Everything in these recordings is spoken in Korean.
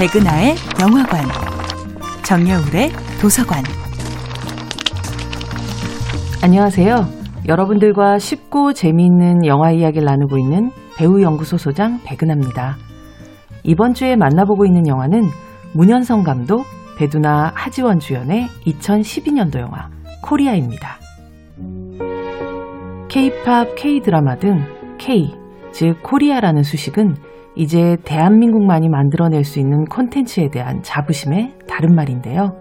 백은하의 영화관, 정여울의 도서관. 안녕하세요. 여러분들과 쉽고 재미있는 영화 이야기를 나누고 있는 배우 연구소 소장 백은하입니다. 이번 주에 만나보고 있는 영화는 문현성 감독, 배두나 하지원 주연의 2012년도 영화 코리아입니다. K-팝, K-드라마 등 K, 즉 코리아라는 수식은 이제 대한민국만이 만들어낼 수 있는 콘텐츠에 대한 자부심의 다른 말인데요.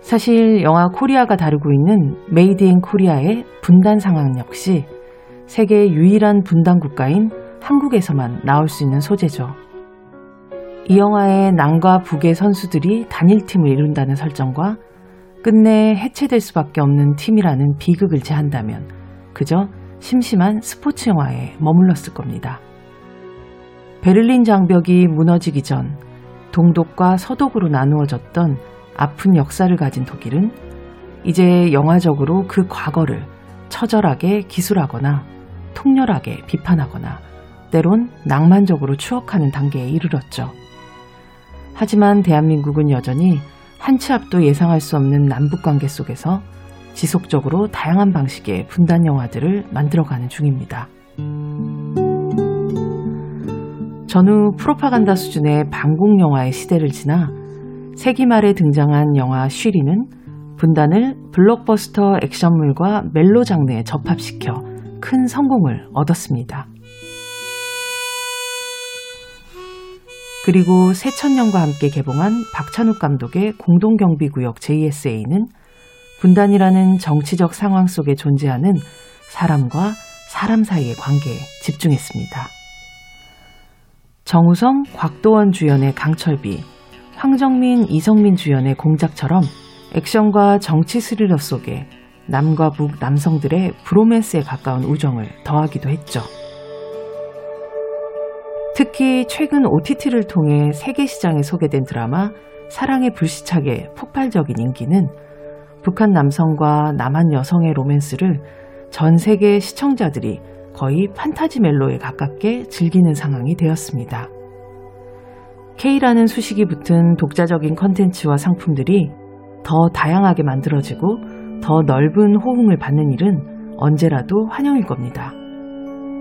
사실 영화 코리아가 다루고 있는 Made in Korea의 분단 상황 역시 세계 유일한 분단 국가인 한국에서만 나올 수 있는 소재죠. 이 영화의 남과 북의 선수들이 단일팀을 이룬다는 설정과 끝내 해체될 수밖에 없는 팀이라는 비극을 제한다면 그저 심심한 스포츠 영화에 머물렀을 겁니다. 베를린 장벽이 무너지기 전 동독과 서독으로 나누어졌던 아픈 역사를 가진 독일은 이제 영화적으로 그 과거를 처절하게 기술하거나 통렬하게 비판하거나 때론 낭만적으로 추억하는 단계에 이르렀죠. 하지만 대한민국은 여전히 한 치 앞도 예상할 수 없는 남북 관계 속에서 지속적으로 다양한 방식의 분단 영화들을 만들어가는 중입니다. 전후 프로파간다 수준의 반공 영화의 시대를 지나 세기 말에 등장한 영화 쉬리는 분단을 블록버스터 액션물과 멜로 장르에 접합시켜 큰 성공을 얻었습니다. 그리고 새천년과 함께 개봉한 박찬욱 감독의 공동경비구역 JSA는 분단이라는 정치적 상황 속에 존재하는 사람과 사람 사이의 관계에 집중했습니다. 정우성, 곽도원 주연의 강철비, 황정민, 이성민 주연의 공작처럼 액션과 정치 스리러 속에 남과 북 남성들의 브로맨스에 가까운 우정을 더하기도 했죠. 특히 최근 OTT를 통해 세계 시장에 소개된 드라마 사랑의 불시착의 폭발적인 인기는 북한 남성과 남한 여성의 로맨스를 전 세계 시청자들이 거의 판타지 멜로에 가깝게 즐기는 상황이 되었습니다. K라는 수식이 붙은 독자적인 컨텐츠와 상품들이 더 다양하게 만들어지고 더 넓은 호응을 받는 일은 언제라도 환영일 겁니다.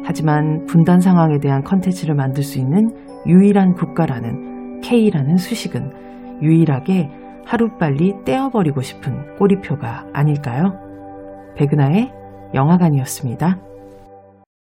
하지만 분단 상황에 대한 컨텐츠를 만들 수 있는 유일한 국가라는 K라는 수식은 유일하게 하루빨리 떼어버리고 싶은 꼬리표가 아닐까요? 백은하의 영화관이었습니다.